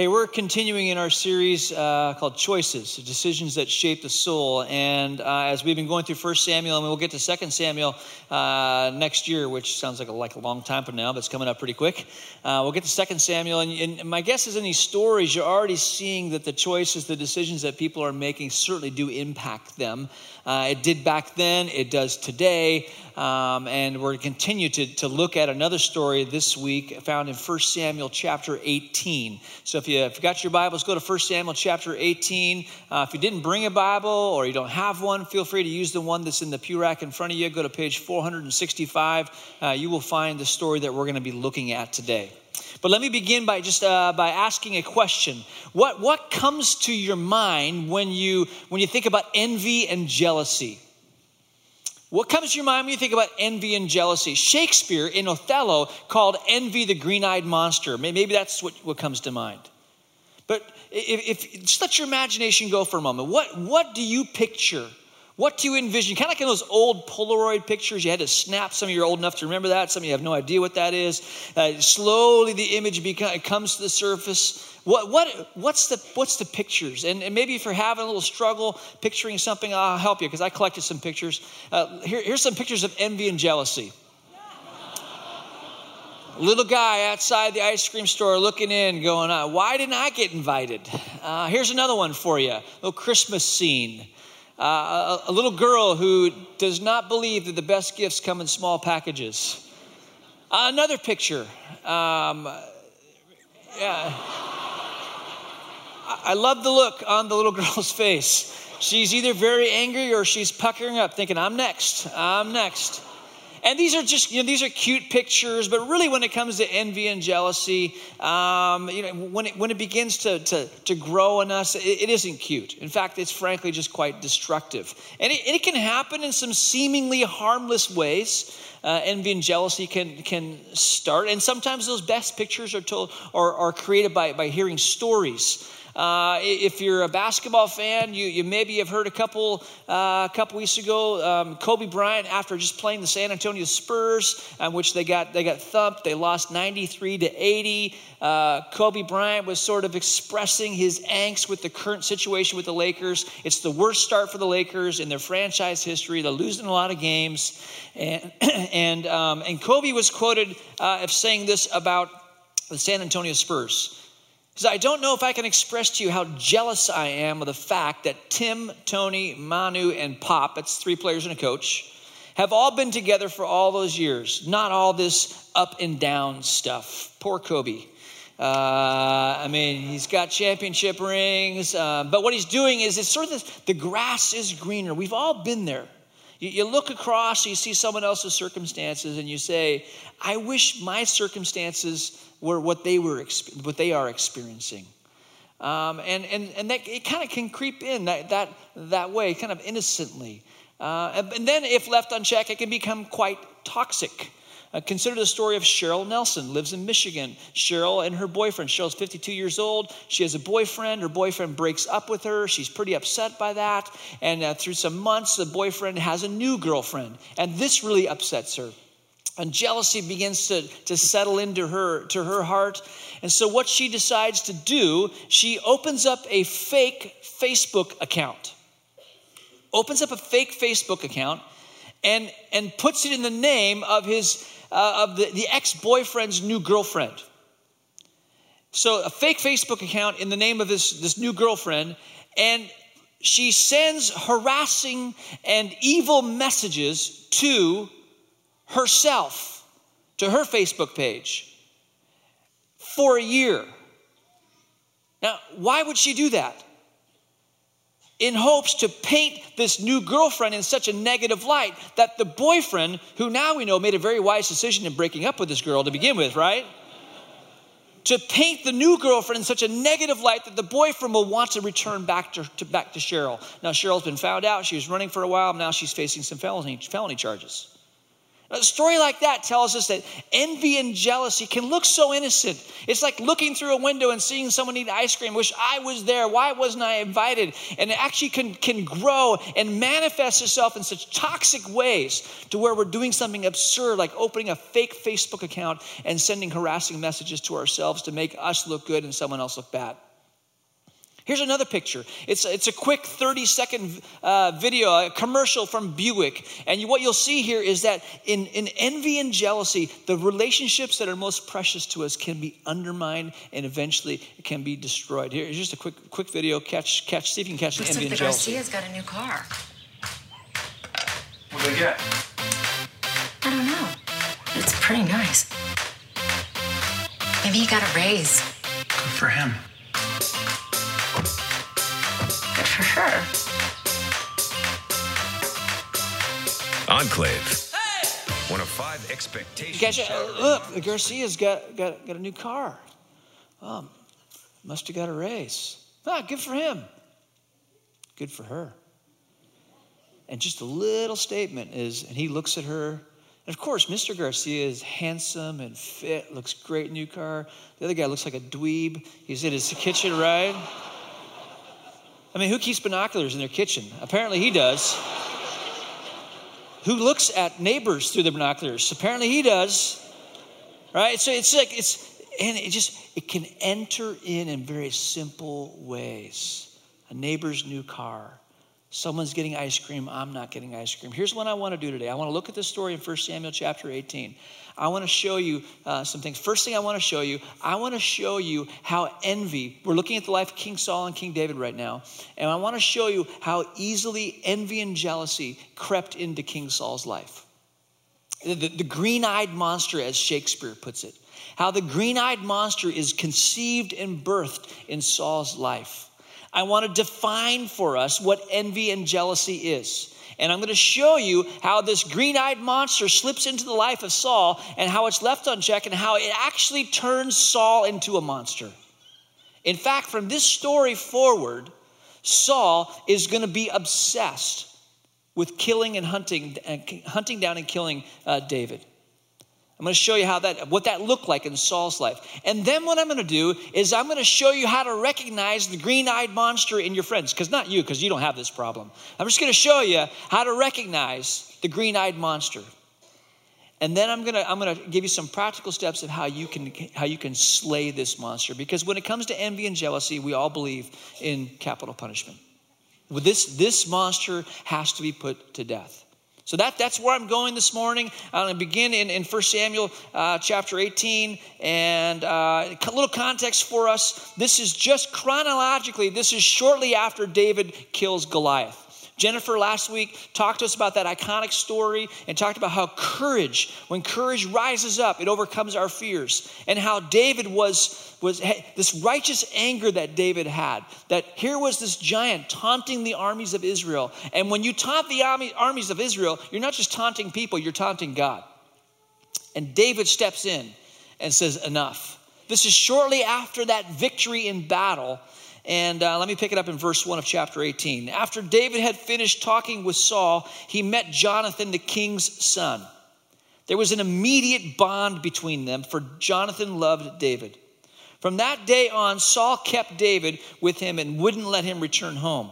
Hey, we're continuing in our series uh, called Choices, Decisions That Shape the Soul. And uh, as we've been going through 1 Samuel, and we'll get to 2 Samuel uh, next year, which sounds like a, like a long time from now, but it's coming up pretty quick. Uh, we'll get to 2 Samuel. And, and, my guess is in these stories, you're already seeing that the choices, the decisions that people are making certainly do impact them. Uh, it did back then, it does today. Um, and we're going to continue to, to look at another story this week found in 1 Samuel chapter 18. So if you, if you got your Bibles, go to 1 Samuel chapter 18. Uh, if you didn't bring a Bible or you don't have one, feel free to use the one that's in the pew rack in front of you. Go to page 465. Uh, you will find the story that we're going to be looking at today. But let me begin by just uh, by asking a question. What, what comes to your mind when you, when you think about envy and jealousy? What comes to your mind when you think about envy and jealousy? Shakespeare in Othello called envy the green eyed monster. Maybe that's what, what comes to mind. But if, if, just let your imagination go for a moment. What, what do you picture? What do you envision? Kind of like in those old Polaroid pictures, you had to snap. Some of you are old enough to remember that. Some of you have no idea what that is. Uh, slowly, the image becomes, comes to the surface. What, what, what's, the, what's the pictures? And, and, maybe if you're having a little struggle picturing something, I'll help you because I collected some pictures. Uh, here, here's some pictures of envy and jealousy. Little guy outside the ice cream store looking in, going, uh, Why didn't I get invited? Uh, here's another one for you a little Christmas scene. Uh, a, a little girl who does not believe that the best gifts come in small packages. Uh, another picture. Um, yeah. I love the look on the little girl's face. She's either very angry or she's puckering up, thinking, I'm next, I'm next. And these are just, you know, these are cute pictures, but really when it comes to envy and jealousy, um, you know, when it, when it begins to, to, to grow in us, it, it isn't cute. In fact, it's frankly just quite destructive. And it, it can happen in some seemingly harmless ways. Uh, envy and jealousy can, can start. And sometimes those best pictures are, told, are, are created by, by hearing stories. Uh, if you're a basketball fan, you, you maybe have heard a couple uh, a couple weeks ago, um, Kobe Bryant, after just playing the San Antonio Spurs, uh, which they got they got thumped, they lost 93 to 80. Uh, Kobe Bryant was sort of expressing his angst with the current situation with the Lakers. It's the worst start for the Lakers in their franchise history. They're losing a lot of games, and and um, and Kobe was quoted uh, of saying this about the San Antonio Spurs. I don't know if I can express to you how jealous I am of the fact that Tim, Tony, Manu, and Pop, that's three players and a coach, have all been together for all those years. Not all this up and down stuff. Poor Kobe. Uh, I mean, he's got championship rings, uh, but what he's doing is it's sort of this, the grass is greener. We've all been there. You, look across, you see someone else's circumstances, and you say, I wish my circumstances were what they were what they are experiencing. Um, and and, and that, it kind of can creep in that, that, that way, kind of innocently. Uh, and then, if left unchecked, it can become quite toxic. Uh, consider the story of Cheryl Nelson, lives in Michigan. Cheryl and her boyfriend. Cheryl's 52 years old. She has a boyfriend. Her boyfriend breaks up with her. She's pretty upset by that. And uh, through some months, the boyfriend has a new girlfriend. And this really upsets her and jealousy begins to, to settle into her to her heart and so what she decides to do she opens up a fake facebook account opens up a fake facebook account and and puts it in the name of his uh, of the, the ex-boyfriend's new girlfriend so a fake facebook account in the name of this this new girlfriend and she sends harassing and evil messages to herself to her Facebook page for a year. Now, why would she do that? In hopes to paint this new girlfriend in such a negative light that the boyfriend, who now we know made a very wise decision in breaking up with this girl to begin with, right? to paint the new girlfriend in such a negative light that the boyfriend will want to return back to, to, back to Cheryl. Now, Cheryl's been found out. She was running for a while. Now she's facing some felony, felony charges. A story like that tells us that envy and jealousy can look so innocent. It's like looking through a window and seeing someone eat ice cream. Wish I was there. Why wasn't I invited? And it actually can, can grow and manifest itself in such toxic ways to where we're doing something absurd, like opening a fake Facebook account and sending harassing messages to ourselves to make us look good and someone else look bad. Here's another picture. It's, it's a quick 30 second uh, video, a commercial from Buick. And you, what you'll see here is that in, in envy and jealousy, the relationships that are most precious to us can be undermined and eventually can be destroyed. Here, Here's just a quick quick video. Catch, catch, see if you can catch Looks envy like and the jealousy. Garcia's got a new car. What do they get? I don't know. It's pretty nice. Maybe he got a raise. Good for him. Good for her. Enclave. One of five expectations. Catch it. Uh, look, Garcia's got, got, got a new car. Um, must have got a raise. Ah, good for him. Good for her. And just a little statement is, and he looks at her. And of course, Mr. Garcia is handsome and fit, looks great, in the new car. The other guy looks like a dweeb. He's in his kitchen, right? I mean, who keeps binoculars in their kitchen? Apparently he does. Who looks at neighbors through the binoculars? Apparently he does. Right? So it's like, it's, and it just, it can enter in in very simple ways. A neighbor's new car. Someone's getting ice cream, I'm not getting ice cream. Here's what I want to do today. I want to look at this story in 1 Samuel chapter 18. I want to show you uh, some things. First thing I want to show you, I want to show you how envy, we're looking at the life of King Saul and King David right now, and I want to show you how easily envy and jealousy crept into King Saul's life. The, the, the green eyed monster, as Shakespeare puts it. How the green eyed monster is conceived and birthed in Saul's life. I want to define for us what envy and jealousy is. And I'm going to show you how this green eyed monster slips into the life of Saul and how it's left unchecked and how it actually turns Saul into a monster. In fact, from this story forward, Saul is going to be obsessed with killing and hunting, and hunting down and killing uh, David. I'm going to show you how that what that looked like in Saul's life. And then what I'm going to do is I'm going to show you how to recognize the green-eyed monster in your friends because not you because you don't have this problem. I'm just going to show you how to recognize the green-eyed monster. And then I'm going to I'm going to give you some practical steps of how you can how you can slay this monster because when it comes to envy and jealousy, we all believe in capital punishment. This this monster has to be put to death. So that, that's where I'm going this morning. I'm going to begin in, in 1 Samuel uh, chapter 18. And uh, a little context for us. This is just chronologically, this is shortly after David kills Goliath. Jennifer last week talked to us about that iconic story and talked about how courage, when courage rises up, it overcomes our fears. And how David was, was this righteous anger that David had. That here was this giant taunting the armies of Israel. And when you taunt the army, armies of Israel, you're not just taunting people, you're taunting God. And David steps in and says, Enough. This is shortly after that victory in battle and uh, let me pick it up in verse 1 of chapter 18. After David had finished talking with Saul, he met Jonathan, the king's son. There was an immediate bond between them, for Jonathan loved David. From that day on, Saul kept David with him and wouldn't let him return home.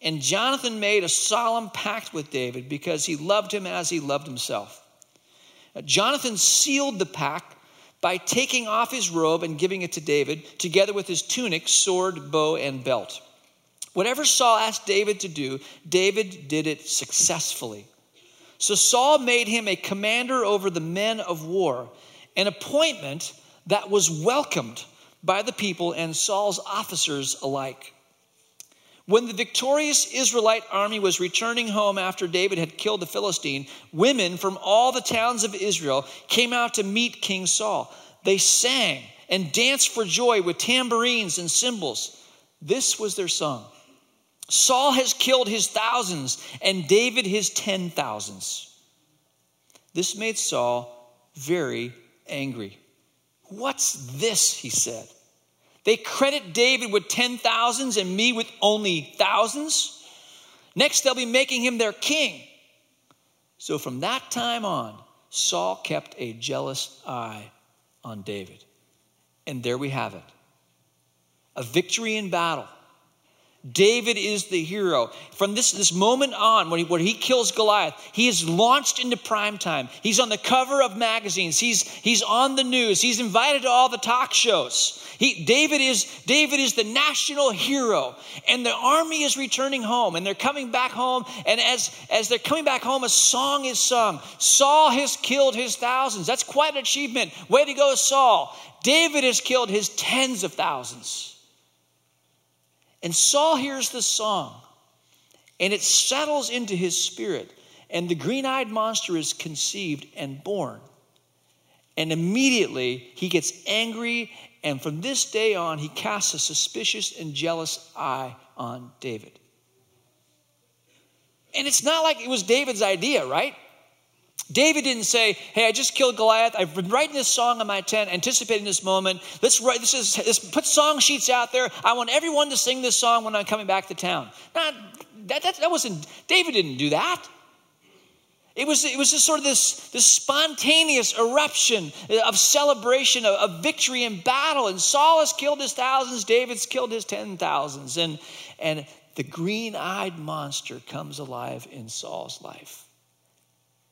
And Jonathan made a solemn pact with David because he loved him as he loved himself. Jonathan sealed the pact by taking off his robe and giving it to David, together with his tunic, sword, bow, and belt. Whatever Saul asked David to do, David did it successfully. So Saul made him a commander over the men of war, an appointment that was welcomed by the people and Saul's officers alike. When the victorious Israelite army was returning home after David had killed the Philistine, women from all the towns of Israel came out to meet King Saul. They sang and danced for joy with tambourines and cymbals. This was their song Saul has killed his thousands, and David his ten thousands. This made Saul very angry. What's this? He said. They credit David with ten thousands and me with only thousands. Next, they'll be making him their king. So from that time on, Saul kept a jealous eye on David. And there we have it a victory in battle. David is the hero. From this, this moment on, when he, when he kills Goliath, he is launched into prime time. He's on the cover of magazines. He's, he's on the news. He's invited to all the talk shows. He, David, is, David is the national hero. And the army is returning home. And they're coming back home. And as, as they're coming back home, a song is sung. Saul has killed his thousands. That's quite an achievement. Way to go, Saul. David has killed his tens of thousands. And Saul hears the song, and it settles into his spirit, and the green eyed monster is conceived and born. And immediately he gets angry, and from this day on, he casts a suspicious and jealous eye on David. And it's not like it was David's idea, right? David didn't say, Hey, I just killed Goliath. I've been writing this song in my tent, anticipating this moment. Let's write this is let's put song sheets out there. I want everyone to sing this song when I'm coming back to town. Not, that, that, that wasn't, David didn't do that. It was, it was just sort of this, this spontaneous eruption of celebration, of, of victory in battle. And Saul has killed his thousands, David's killed his ten thousands. And, and the green eyed monster comes alive in Saul's life.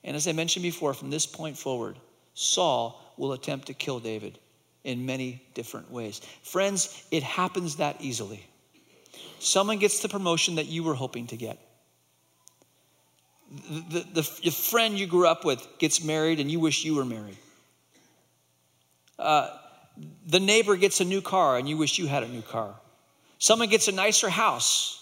And as I mentioned before, from this point forward, Saul will attempt to kill David in many different ways. Friends, it happens that easily. Someone gets the promotion that you were hoping to get. The, the, the friend you grew up with gets married and you wish you were married. Uh, the neighbor gets a new car and you wish you had a new car. Someone gets a nicer house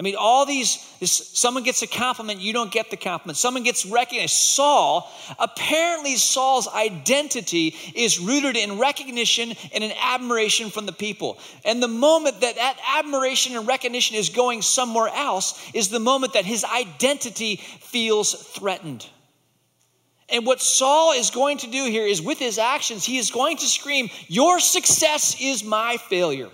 I mean, all these, someone gets a compliment, you don't get the compliment. Someone gets recognized. Saul, apparently, Saul's identity is rooted in recognition and in admiration from the people. And the moment that that admiration and recognition is going somewhere else is the moment that his identity feels threatened. And what Saul is going to do here is with his actions, he is going to scream, Your success is my failure.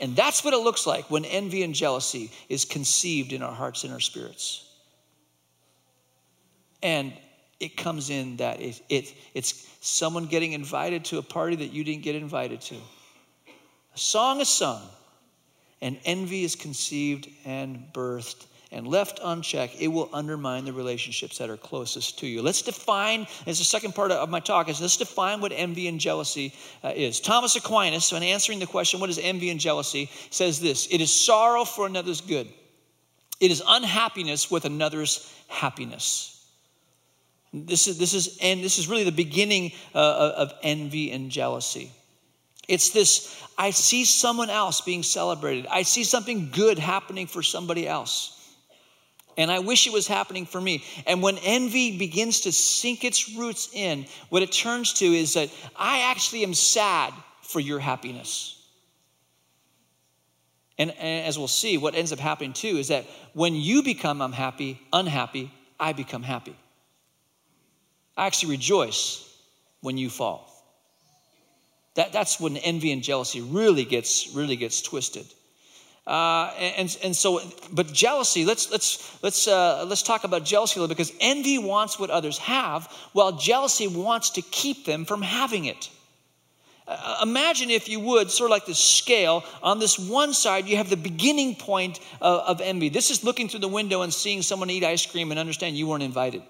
And that's what it looks like when envy and jealousy is conceived in our hearts and our spirits. And it comes in that it, it, it's someone getting invited to a party that you didn't get invited to. A song is sung, and envy is conceived and birthed and left unchecked, it will undermine the relationships that are closest to you. Let's define, as the second part of my talk is, let's define what envy and jealousy uh, is. Thomas Aquinas, when answering the question, what is envy and jealousy, says this It is sorrow for another's good, it is unhappiness with another's happiness. This is, this is, and this is really the beginning uh, of envy and jealousy. It's this I see someone else being celebrated. I see something good happening for somebody else. And I wish it was happening for me. And when envy begins to sink its roots in, what it turns to is that I actually am sad for your happiness. And, and, as we'll see, what ends up happening too is that when you become unhappy, unhappy, I become happy. I actually rejoice when you fall. That, that's when envy and jealousy really gets really gets twisted. Uh, and, and so, but jealousy, let's, let's, let's, uh, let's talk about jealousy a little because envy wants what others have, while jealousy wants to keep them from having it. Uh, imagine, if you would, sort of like this scale. On this one side, you have the beginning point of, of envy. This is looking through the window and seeing someone eat ice cream and understand you weren't invited.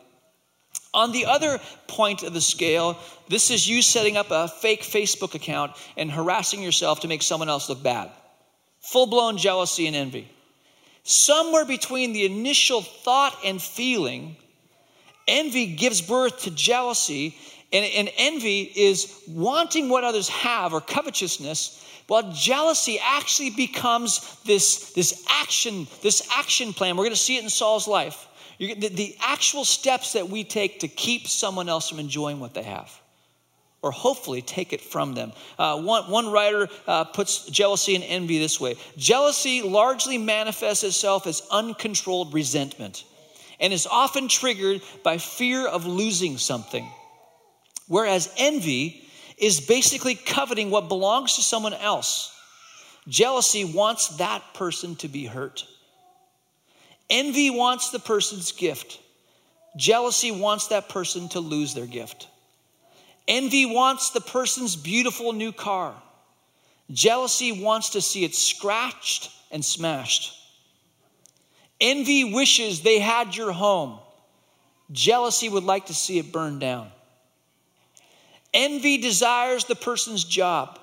On the other point of the scale, this is you setting up a fake Facebook account and harassing yourself to make someone else look bad full blown jealousy and envy. Somewhere between the initial thought and feeling, envy gives birth to jealousy, and, and envy is wanting what others have or covetousness, while jealousy actually becomes this, this action, this action plan. We're going to see it in Saul's life. The, the actual steps that we take to keep someone else from enjoying what they have or hopefully take it from them. Uh, one, one writer uh, puts jealousy and envy this way Jealousy largely manifests itself as uncontrolled resentment and is often triggered by fear of losing something. Whereas envy is basically coveting what belongs to someone else. Jealousy wants that person to be hurt. Envy wants the person's gift. Jealousy wants that person to lose their gift. Envy wants the person's beautiful new car. Jealousy wants to see it scratched and smashed. Envy wishes they had your home. Jealousy would like to see it burned down. Envy desires the person's job.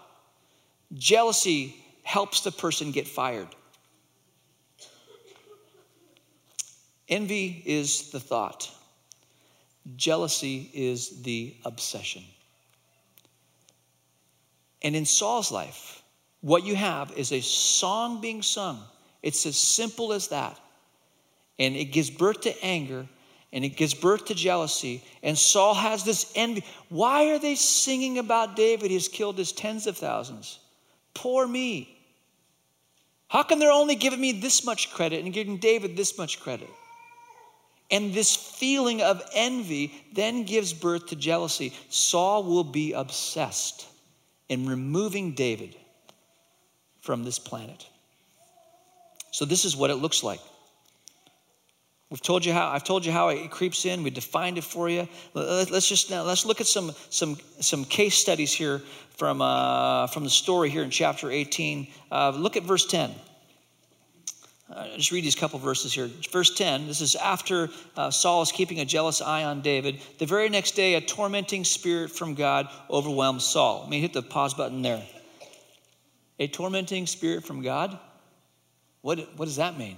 Jealousy helps the person get fired. Envy is the thought, jealousy is the obsession. And in Saul's life, what you have is a song being sung. It's as simple as that. And it gives birth to anger and it gives birth to jealousy. And Saul has this envy. Why are they singing about David? He's killed his tens of thousands. Poor me. How come they're only giving me this much credit and giving David this much credit? And this feeling of envy then gives birth to jealousy. Saul will be obsessed in removing David from this planet. So, this is what it looks like. We've told you how I've told you how it creeps in. We defined it for you. Let's just now let's look at some some some case studies here from uh, from the story here in chapter 18. Uh, look at verse 10. Uh, just read these couple verses here. Verse 10, this is after uh, Saul is keeping a jealous eye on David. The very next day, a tormenting spirit from God overwhelmed Saul. Let me hit the pause button there. A tormenting spirit from God? What, what does that mean?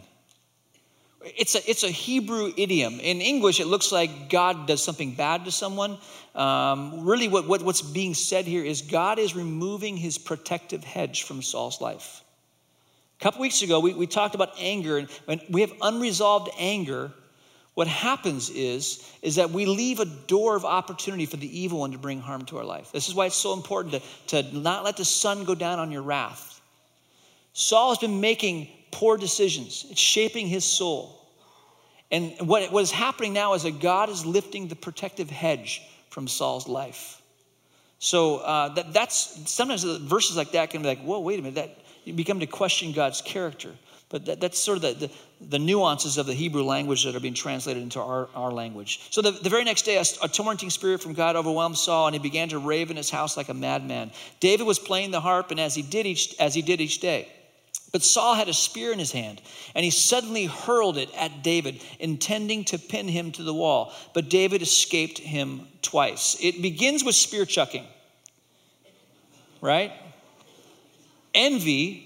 It's a, it's a Hebrew idiom. In English, it looks like God does something bad to someone. Um, really, what, what, what's being said here is God is removing his protective hedge from Saul's life. A couple weeks ago, we, we talked about anger, and when we have unresolved anger, what happens is, is that we leave a door of opportunity for the evil one to bring harm to our life. This is why it's so important to, to not let the sun go down on your wrath. Saul has been making poor decisions, it's shaping his soul. And what, what is happening now is that God is lifting the protective hedge from Saul's life. So uh, that, that's sometimes verses like that can be like, whoa, wait a minute, that you become to question God's character. But that, that's sort of the, the, the, nuances of the Hebrew language that are being translated into our, our language. So the, the very next day, a, a tormenting spirit from God overwhelmed Saul, and he began to rave in his house like a madman. David was playing the harp, and as he did each, as he did each day, but Saul had a spear in his hand, and he suddenly hurled it at David, intending to pin him to the wall. But David escaped him twice. It begins with spear chucking, right? Envy,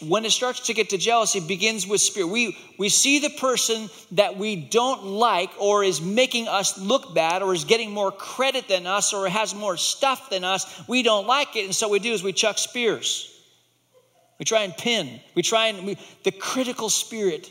when it starts to get to jealousy, begins with spear. We, we see the person that we don't like, or is making us look bad, or is getting more credit than us, or has more stuff than us. We don't like it, and so we do is we chuck spears. We try and pin. We try and, we, the critical spirit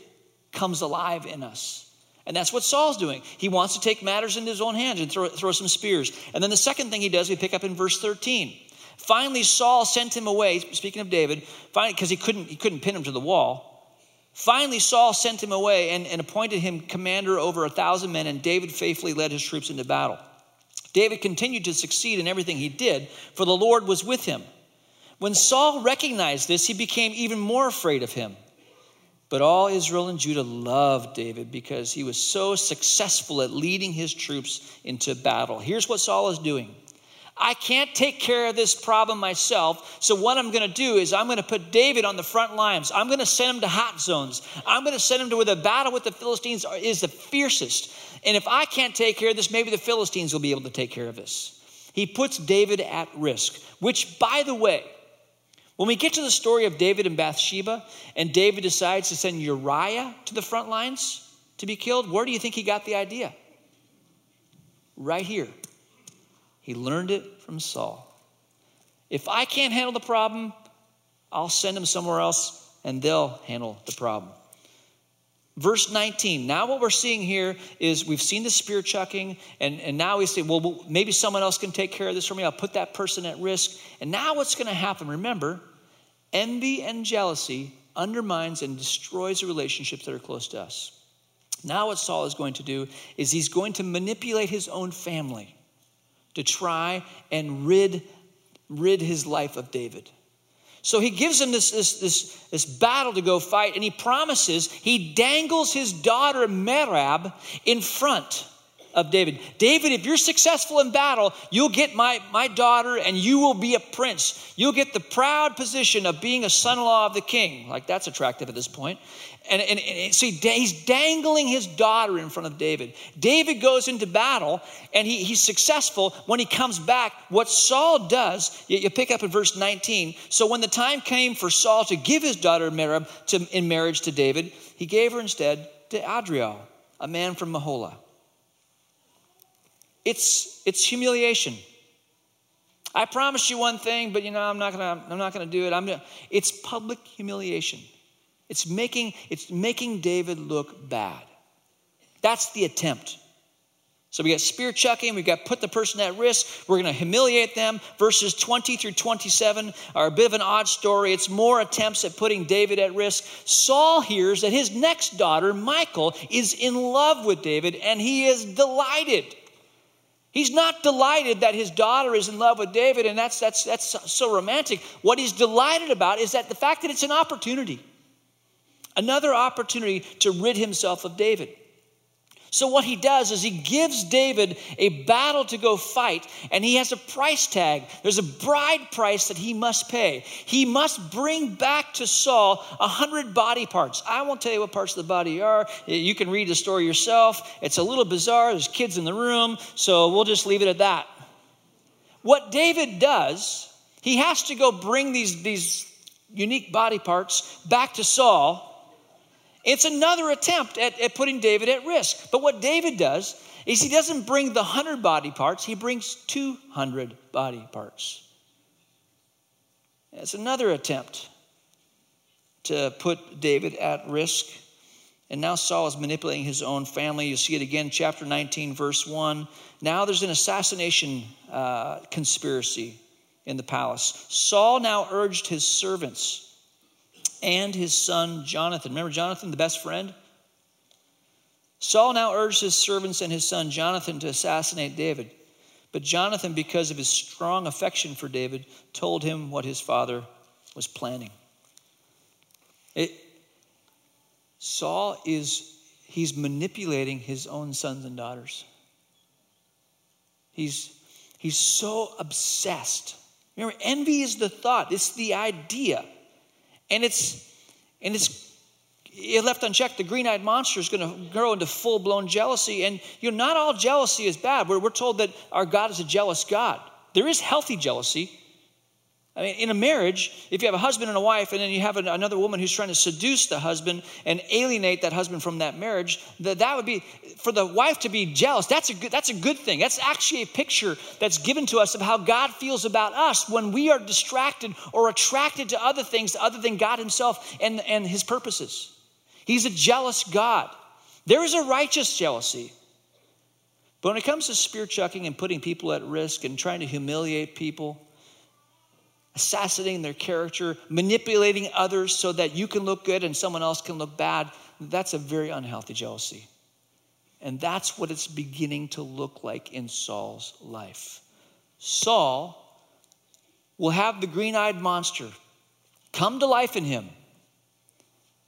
comes alive in us. And that's what Saul's doing. He wants to take matters into his own hands and throw, throw some spears. And then the second thing he does, we pick up in verse 13. Finally, Saul sent him away, speaking of David, because he couldn't, he couldn't pin him to the wall. Finally, Saul sent him away and, and appointed him commander over a thousand men, and David faithfully led his troops into battle. David continued to succeed in everything he did, for the Lord was with him. When Saul recognized this, he became even more afraid of him. But all Israel and Judah loved David because he was so successful at leading his troops into battle. Here's what Saul is doing I can't take care of this problem myself. So, what I'm going to do is, I'm going to put David on the front lines. I'm going to send him to hot zones. I'm going to send him to where the battle with the Philistines is the fiercest. And if I can't take care of this, maybe the Philistines will be able to take care of this. He puts David at risk, which, by the way, when we get to the story of David and Bathsheba, and David decides to send Uriah to the front lines to be killed, where do you think he got the idea? Right here. He learned it from Saul. If I can't handle the problem, I'll send them somewhere else and they'll handle the problem. Verse 19. Now, what we're seeing here is we've seen the spear chucking, and, and now we say, well, maybe someone else can take care of this for me. I'll put that person at risk. And now, what's going to happen? Remember, envy and jealousy undermines and destroys the relationships that are close to us. Now, what Saul is going to do is he's going to manipulate his own family to try and rid, rid his life of David. So he gives him this, this, this, this battle to go fight, and he promises, he dangles his daughter Merab in front of David. David, if you're successful in battle, you'll get my, my daughter and you will be a prince. You'll get the proud position of being a son in law of the king. Like, that's attractive at this point. And, and, and see, he's dangling his daughter in front of David. David goes into battle and he, he's successful. When he comes back, what Saul does, you, you, pick up in verse 19. So when the time came for Saul to give his daughter Merab to, in marriage to David, he gave her instead to Adriel, a man from Meholah. It's, it's humiliation. I promised you one thing, but you know, I'm not gonna, I'm not gonna do it. I'm gonna, it's public humiliation. It's making, it's making David look bad. That's the attempt. So we got spear chucking, we got put the person at risk, we're going to humiliate them. Verses 20 through 27 are a bit of an odd story. It's more attempts at putting David at risk. Saul hears that his next daughter, Michal, is in love with David, and he is delighted. He's not delighted that his daughter is in love with David, and that's, that's, that's so romantic. What he's delighted about is that the fact that it's an opportunity another opportunity to rid himself of David. So, what he does is he gives David a battle to go fight, and he has a price tag. There's a bride price that he must pay. He must bring back to Saul a hundred body parts. I won't tell you what parts of the body are. You can read the story yourself. It's a little bizarre. There's kids in the room, so we'll just leave it at that. What David does, he has to go bring these, these unique body parts back to Saul it's another attempt at, at putting David at risk. But what David does is he doesn't bring the 100 body parts, he brings 200 body parts. It's another attempt to put David at risk. And now Saul is manipulating his own family. You see it again, chapter 19, verse 1. Now there's an assassination uh, conspiracy in the palace. Saul now urged his servants and his son Jonathan. Remember Jonathan, the best friend? Saul now urged his servants and his son Jonathan to assassinate David. But Jonathan, because of his strong affection for David, told him what his father was planning. It, Saul is, he's manipulating his own sons and daughters. He's, he's so obsessed. Remember, envy is the thought, it's the idea and it's and it's it left unchecked, the green-eyed monster is going to grow into full-blown jealousy. And you know, not all jealousy is bad. We're, we're told that our God is a jealous God. There is healthy jealousy. I mean, in a marriage, if you have a husband and a wife, and then you have another woman who's trying to seduce the husband and alienate that husband from that marriage, that, that would be for the wife to be jealous. That's a good, that's a good thing. That's actually a picture that's given to us of how God feels about us when we are distracted or attracted to other things other than God Himself and, and His purposes. He's a jealous God. There is a righteous jealousy. But when it comes to spear chucking and putting people at risk and trying to humiliate people, assassinating their character, manipulating others so that you can look good and someone else can look bad, that's a very unhealthy jealousy. And that's what it's beginning to look like in Saul's life. Saul will have the green eyed monster come to life in him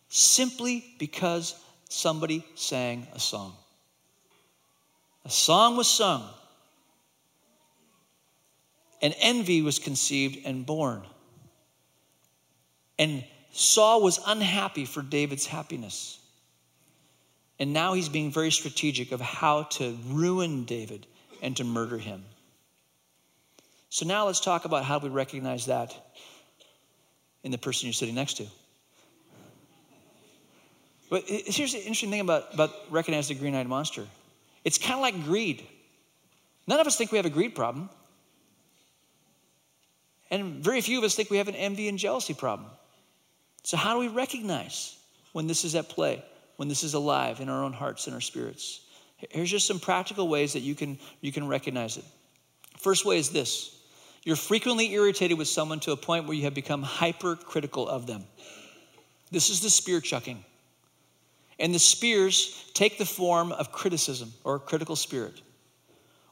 simply because somebody sang a song. A song was sung and envy was conceived and born. And Saul was unhappy for David's happiness. And now he's being very strategic of how to ruin David and to murder him. So now let's talk about how we recognize that in the person you're sitting next to. But here's the interesting thing about, about recognizing the green eyed monster it's kind of like greed. None of us think we have a greed problem. And very few of us think we have an envy and jealousy problem. So, how do we recognize when this is at play, when this is alive in our own hearts and our spirits? Here's just some practical ways that you can, you can recognize it. First way is this you're frequently irritated with someone to a point where you have become hypercritical of them. This is the spear chucking. And the spears take the form of criticism or critical spirit,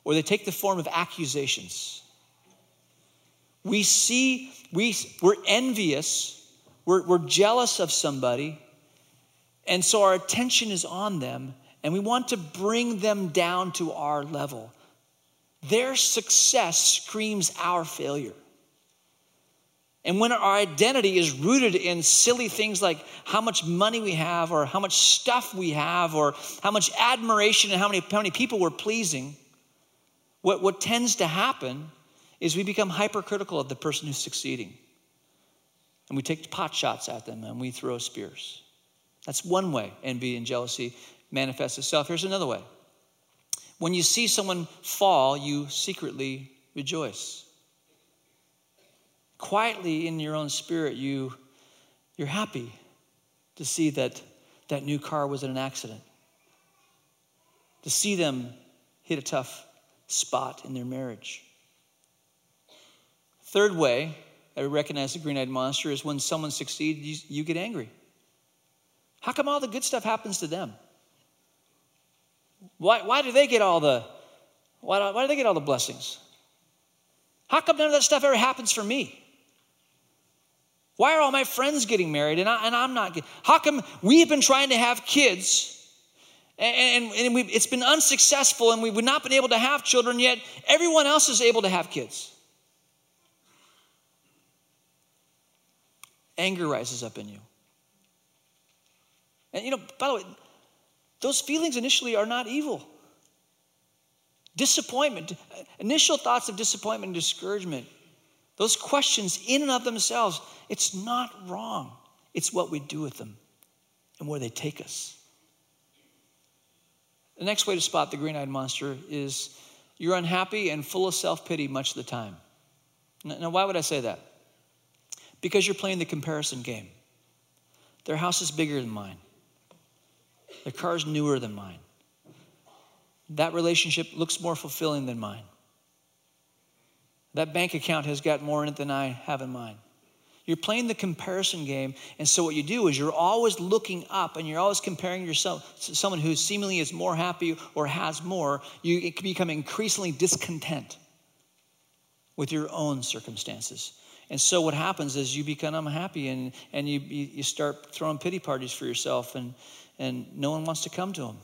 or they take the form of accusations we see, we, we're envious, we're, we're jealous of somebody, and so our attention is on them, and we want to bring them down to our level. Their success screams our failure. And when our identity is rooted in silly things like how much money we have, or how much stuff we have, or how much admiration and how many, how many people we're pleasing, what, what tends to happen is we become hypercritical of the person who's succeeding. And we take pot shots at them and we throw spears. That's one way envy and jealousy manifests itself. Here's another way. When you see someone fall, you secretly rejoice. Quietly in your own spirit, you, you're happy to see that that new car was in an accident, to see them hit a tough spot in their marriage. Third way I recognize the green eyed monster is when someone succeeds, you, you get angry. How come all the good stuff happens to them? Why, why do they get all the why, why do they get all the blessings? How come none of that stuff ever happens for me? Why are all my friends getting married and, I, and I'm not getting? How come we've been trying to have kids and, and, and it's been unsuccessful and we've not been able to have children yet everyone else is able to have kids? Anger rises up in you. And you know, by the way, those feelings initially are not evil. Disappointment, initial thoughts of disappointment and discouragement, those questions in and of themselves, it's not wrong. It's what we do with them and where they take us. The next way to spot the green eyed monster is you're unhappy and full of self pity much of the time. Now, why would I say that? Because you're playing the comparison game. Their house is bigger than mine. Their car's newer than mine. That relationship looks more fulfilling than mine. That bank account has got more in it than I have in mine. You're playing the comparison game, and so what you do is you're always looking up and you're always comparing yourself to someone who seemingly is more happy or has more. You become increasingly discontent with your own circumstances. And so what happens is you become unhappy and, and you, you start throwing pity parties for yourself, and, and no one wants to come to them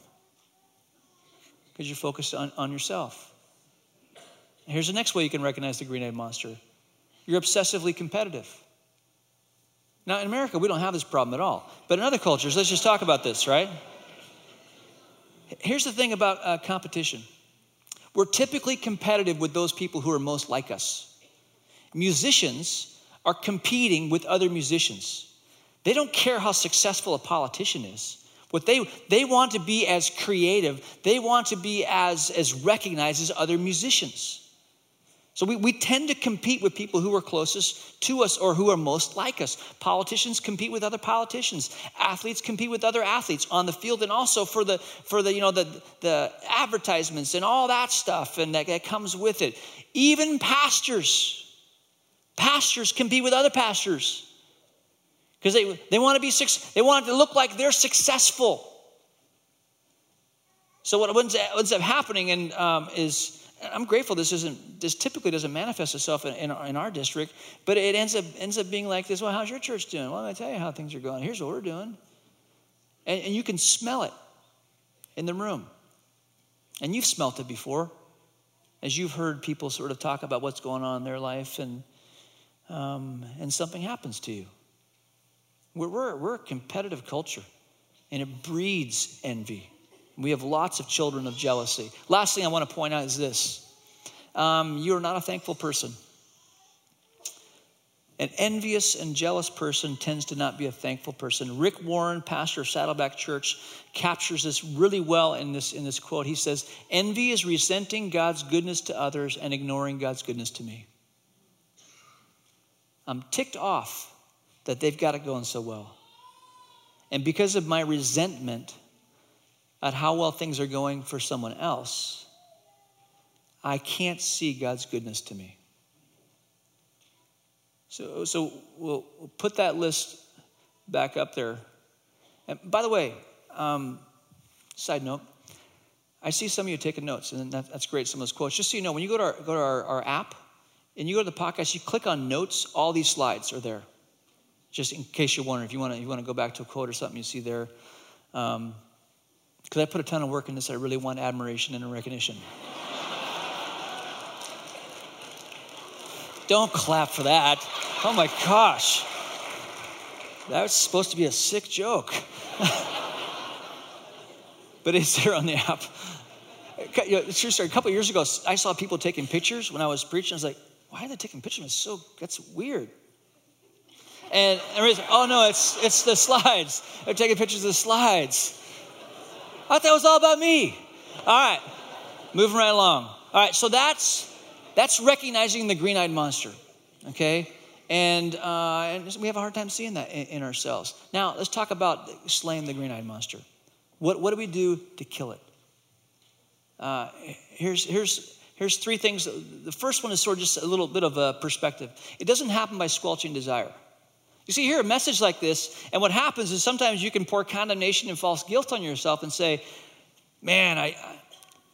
because you're focused on, on yourself. Here's the next way you can recognize the green eyed monster you're obsessively competitive. Now, in America, we don't have this problem at all. But in other cultures, let's just talk about this, right? Here's the thing about uh, competition we're typically competitive with those people who are most like us. Musicians are competing with other musicians. They don't care how successful a politician is. What they, they want to be as creative, they want to be as, as recognized as other musicians. So we, we tend to compete with people who are closest to us or who are most like us. Politicians compete with other politicians. Athletes compete with other athletes on the field and also for the for the you know the, the advertisements and all that stuff and that, that comes with it. Even pastors. Pastors can be with other pastors. Because they, they want to be they want to look like they're successful. So what ends up happening and um, is I'm grateful this isn't this typically doesn't manifest itself in, in, our, in, our, district, but it ends up ends up being like this. Well, how's your church doing? Well, let me tell you how things are going. Here's what we're doing, and, and you can smell it in the room, and you've smelt it before, as you've heard people sort of talk about what's going on in their life, and um, and something happens to you. We're, we're, we're a competitive culture, and it breeds envy. We have lots of children of jealousy. Last thing I want to point out is this um, you are not a thankful person. An envious and jealous person tends to not be a thankful person. Rick Warren, pastor of Saddleback Church, captures this really well in this, in this quote. He says, Envy is resenting God's goodness to others and ignoring God's goodness to me. I'm ticked off that they've got it going so well. And because of my resentment, at how well things are going for someone else, I can't see God's goodness to me. So, so we'll, we'll put that list back up there. And by the way, um, side note, I see some of you taking notes, and that, that's great, some of those quotes. Just so you know, when you go to our, go to our, our app, and you go to the podcast, you click on notes, all these slides are there. Just in case you're wondering, if you want to, you want to go back to a quote or something you see there. Because um, I put a ton of work in this, I really want admiration and recognition. Don't clap for that. Oh my gosh. That was supposed to be a sick joke. but it's there on the app. You know, true story. A couple years ago, I saw people taking pictures when I was preaching. I was like, why are they taking pictures? It's so, that's weird. And oh no, it's, it's the slides. They're taking pictures of the slides. I thought that was all about me. All right, moving right along. All right, so that's, that's recognizing the green eyed monster, okay? And, uh, and we have a hard time seeing that in, in ourselves. Now, let's talk about slaying the green eyed monster. What, what do we do to kill it? Uh, here's, here's, here's three things. The first one is sort of just a little bit of a perspective. It doesn't happen by squelching desire. You see, hear a message like this, and what happens is sometimes you can pour condemnation and false guilt on yourself and say, Man, I,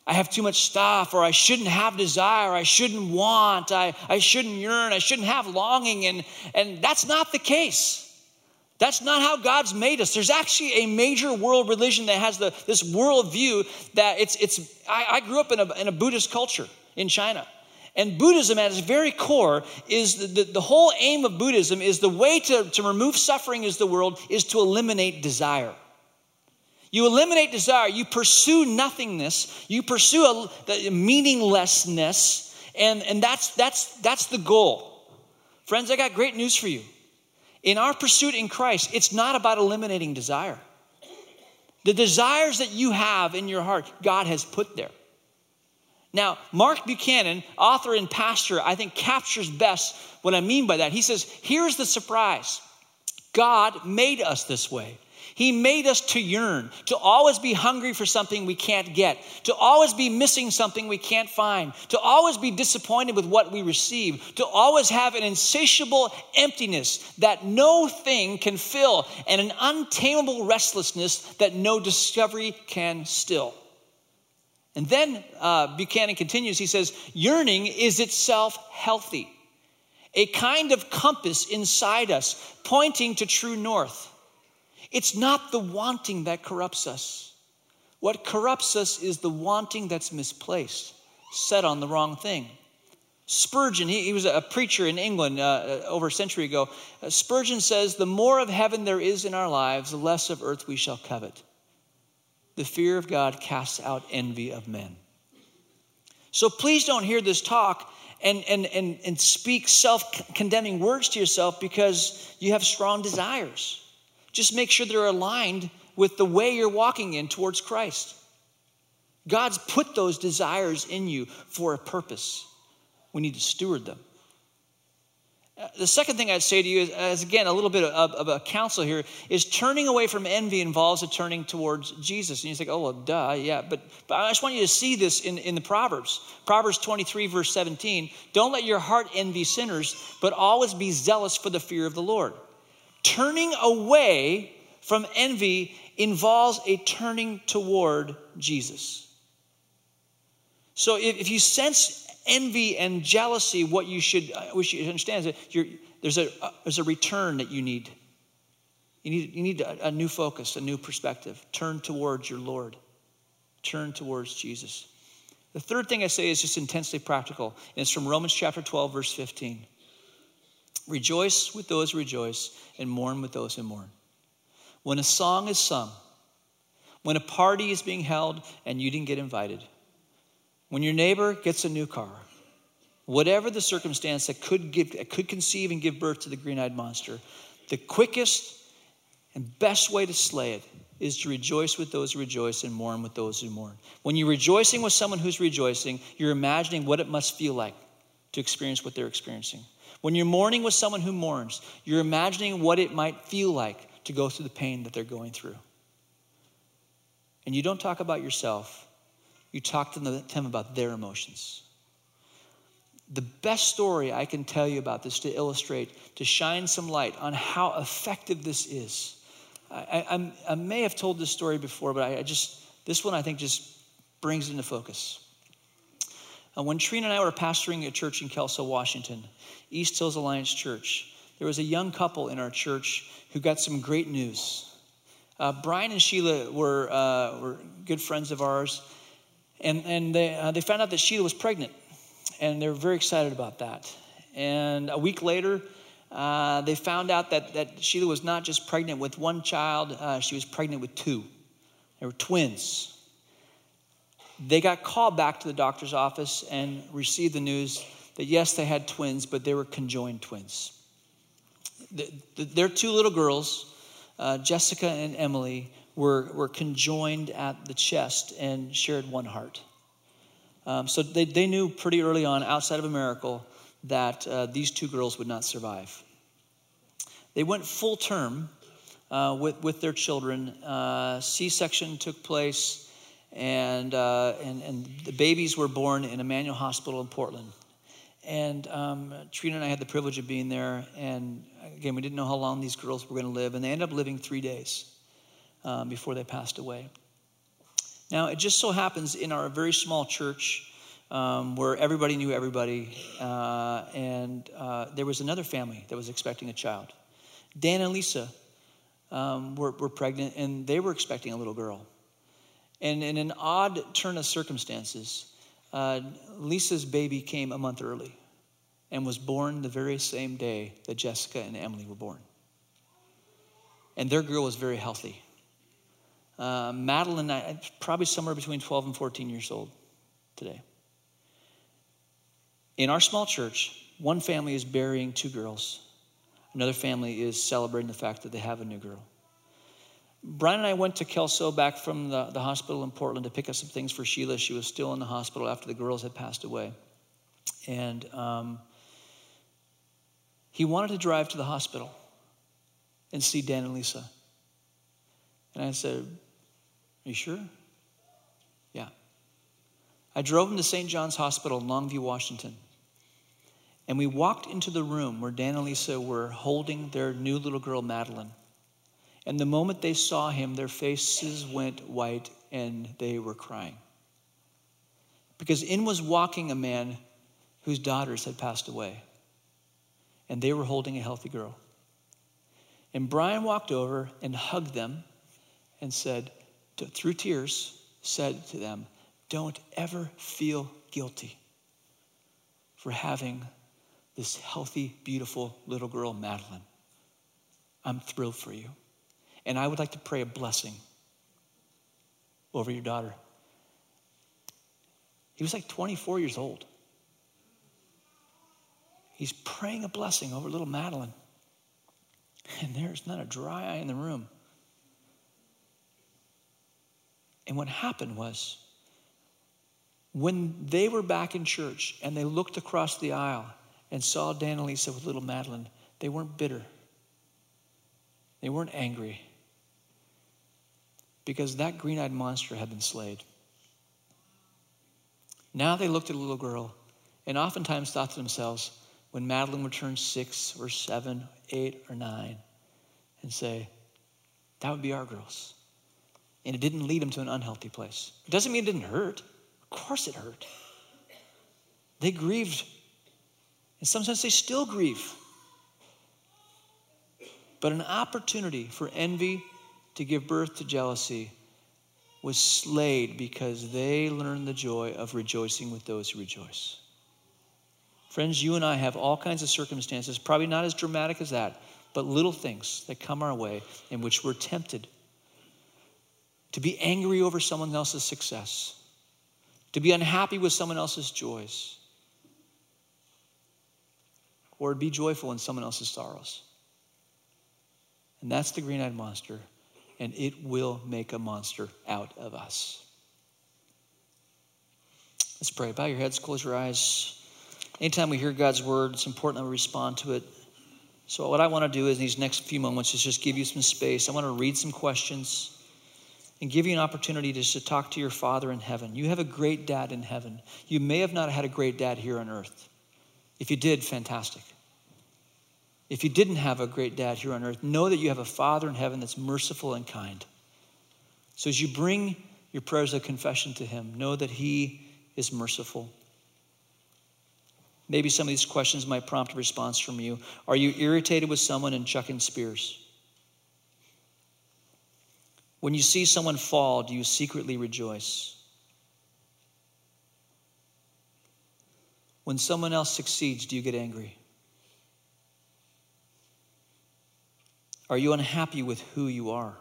I have too much stuff, or I shouldn't have desire, I shouldn't want, I, I shouldn't yearn, I shouldn't have longing. And, and that's not the case. That's not how God's made us. There's actually a major world religion that has the, this worldview that it's, it's I, I grew up in a, in a Buddhist culture in China. And Buddhism, at its very core, is the, the, the, whole aim of Buddhism is the way to, to remove suffering is the world is to eliminate desire. You eliminate desire, you pursue nothingness, you pursue a, meaninglessness, and, and that's, that's, that's the goal. Friends, I got great news for you. In our pursuit in Christ, it's not about eliminating desire. The desires that you have in your heart, God has put there. Now, Mark Buchanan, author and pastor, I think captures best what I mean by that. He says, Here's the surprise God made us this way. He made us to yearn, to always be hungry for something we can't get, to always be missing something we can't find, to always be disappointed with what we receive, to always have an insatiable emptiness that no thing can fill, and an untamable restlessness that no discovery can still. And then uh, Buchanan continues, he says, yearning is itself healthy, a kind of compass inside us, pointing to true north. It's not the wanting that corrupts us. What corrupts us is the wanting that's misplaced, set on the wrong thing. Spurgeon, he, he was a preacher in England uh, uh, over a century ago. Uh, Spurgeon says, The more of heaven there is in our lives, the less of earth we shall covet. The fear of God casts out envy of men. So please don't hear this talk and, and, and, and speak self condemning words to yourself because you have strong desires. Just make sure they're aligned with the way you're walking in towards Christ. God's put those desires in you for a purpose. We need to steward them. Uh, the second thing I'd say to you is, again, a little bit of, of, a counsel here, is turning away from envy involves a turning towards Jesus. And you think, oh, well, duh, yeah. But, but I just want you to see this in, in the Proverbs. Proverbs 23, verse 17. Don't let your heart envy sinners, but always be zealous for the fear of the Lord. Turning away from envy involves a turning toward Jesus. So if, if you sense envy and jealousy, what you should, uh, what you understand is that there's, a, uh, there's a return that you need. You need, you need a, a new focus, a new perspective. Turn towards your Lord. Turn towards Jesus. The third thing I say is just intensely practical, and it's from Romans chapter 12, verse 15. Rejoice with those who rejoice, and mourn with those who mourn. When a song is sung, when a party is being held and you didn't get invited, when your neighbor gets a new car, whatever the circumstance that could, give, that could conceive and give birth to the green eyed monster, the quickest and best way to slay it is to rejoice with those who rejoice and mourn with those who mourn. When you're rejoicing with someone who's rejoicing, you're imagining what it must feel like to experience what they're experiencing. When you're mourning with someone who mourns, you're imagining what it might feel like to go through the pain that they're going through. And you don't talk about yourself, you talk to them about their emotions. The best story I can tell you about this to illustrate, to shine some light on how effective this is. I, I, I may have told this story before, but I, I just, this one I think just brings it into focus. Uh, when Trina and I were pastoring a church in Kelso, Washington, East Hills Alliance Church, there was a young couple in our church who got some great news. Uh, Brian and Sheila were, uh, were good friends of ours, and, and they, uh, they found out that Sheila was pregnant, and they were very excited about that. And a week later, uh, they found out that, that Sheila was not just pregnant with one child, uh, she was pregnant with two. They were twins. They got called back to the doctor's office and received the news that yes, they had twins, but they were conjoined twins. The, the, their two little girls, uh, Jessica and Emily, were, were conjoined at the chest and shared one heart. Um, so they, they knew pretty early on, outside of a miracle, that uh, these two girls would not survive. They went full term uh, with, with their children. Uh, C section took place, and, uh, and, and the babies were born in Emanuel Hospital in Portland. And um, Trina and I had the privilege of being there. And again, we didn't know how long these girls were going to live. And they ended up living three days um, before they passed away. Now, it just so happens in our very small church, um, where everybody knew everybody. Uh, and uh, there was another family that was expecting a child. Dan and Lisa um, were, were pregnant, and they were expecting a little girl. And in an odd turn of circumstances, uh, Lisa's baby came a month early and was born the very same day that Jessica and Emily were born. And their girl was very healthy. Uh, Madeline, probably somewhere between 12 and 14 years old today. In our small church, one family is burying two girls, another family is celebrating the fact that they have a new girl. Brian and I went to Kelso back from the, the hospital in Portland to pick up some things for Sheila. She was still in the hospital after the girls had passed away. And um, he wanted to drive to the hospital and see Dan and Lisa. And I said, Are you sure? Yeah. I drove him to St. John's Hospital in Longview, Washington. And we walked into the room where Dan and Lisa were holding their new little girl, Madeline. And the moment they saw him, their faces went white and they were crying. Because in was walking a man whose daughters had passed away, and they were holding a healthy girl. And Brian walked over and hugged them and said, through tears, said to them, Don't ever feel guilty for having this healthy, beautiful little girl, Madeline. I'm thrilled for you. And I would like to pray a blessing over your daughter. He was like 24 years old. He's praying a blessing over little Madeline. And there's not a dry eye in the room. And what happened was, when they were back in church and they looked across the aisle and saw Dan and Lisa with little Madeline, they weren't bitter. They weren't angry. Because that green eyed monster had been slayed. Now they looked at a little girl and oftentimes thought to themselves, when Madeline would turn six or seven, eight or nine, and say, that would be our girls. And it didn't lead them to an unhealthy place. It doesn't mean it didn't hurt. Of course it hurt. They grieved In some sense, they still grieve. But an opportunity for envy to give birth to jealousy was slayed because they learned the joy of rejoicing with those who rejoice. Friends, you and I have all kinds of circumstances, probably not as dramatic as that, but little things that come our way in which we're tempted to be angry over someone else's success, to be unhappy with someone else's joys or be joyful in someone else's sorrows. And that's the green eyed monster, and it will make a monster out of us. Let's pray. Bow your heads, close your eyes. Anytime we hear God's word, it's important that we respond to it. So, what I want to do is, in these next few moments, is just give you some space. I want to read some questions and give you an opportunity just to talk to your Father in heaven. You have a great dad in heaven. You may have not had a great dad here on earth. If you did, fantastic. If you didn't have a great dad here on earth, know that you have a Father in heaven that's merciful and kind. So as you bring your prayers of confession to Him, know that He is merciful Maybe some of these questions might prompt a response from you. Are you irritated with someone and chucking spears? When you see someone fall, do you secretly rejoice? When someone else succeeds, do you get angry? Are you unhappy with who you are?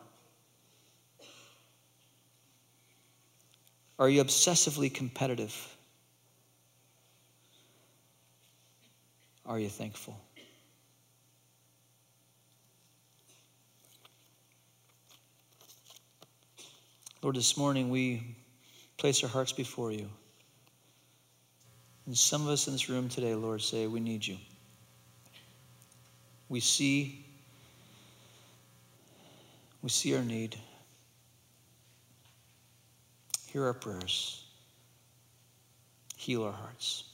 Are you obsessively competitive? Are you thankful? Lord, this morning we place our hearts before you. And some of us in this room today, Lord, say, We need you. We see, we see our need. Hear our prayers. Heal our hearts.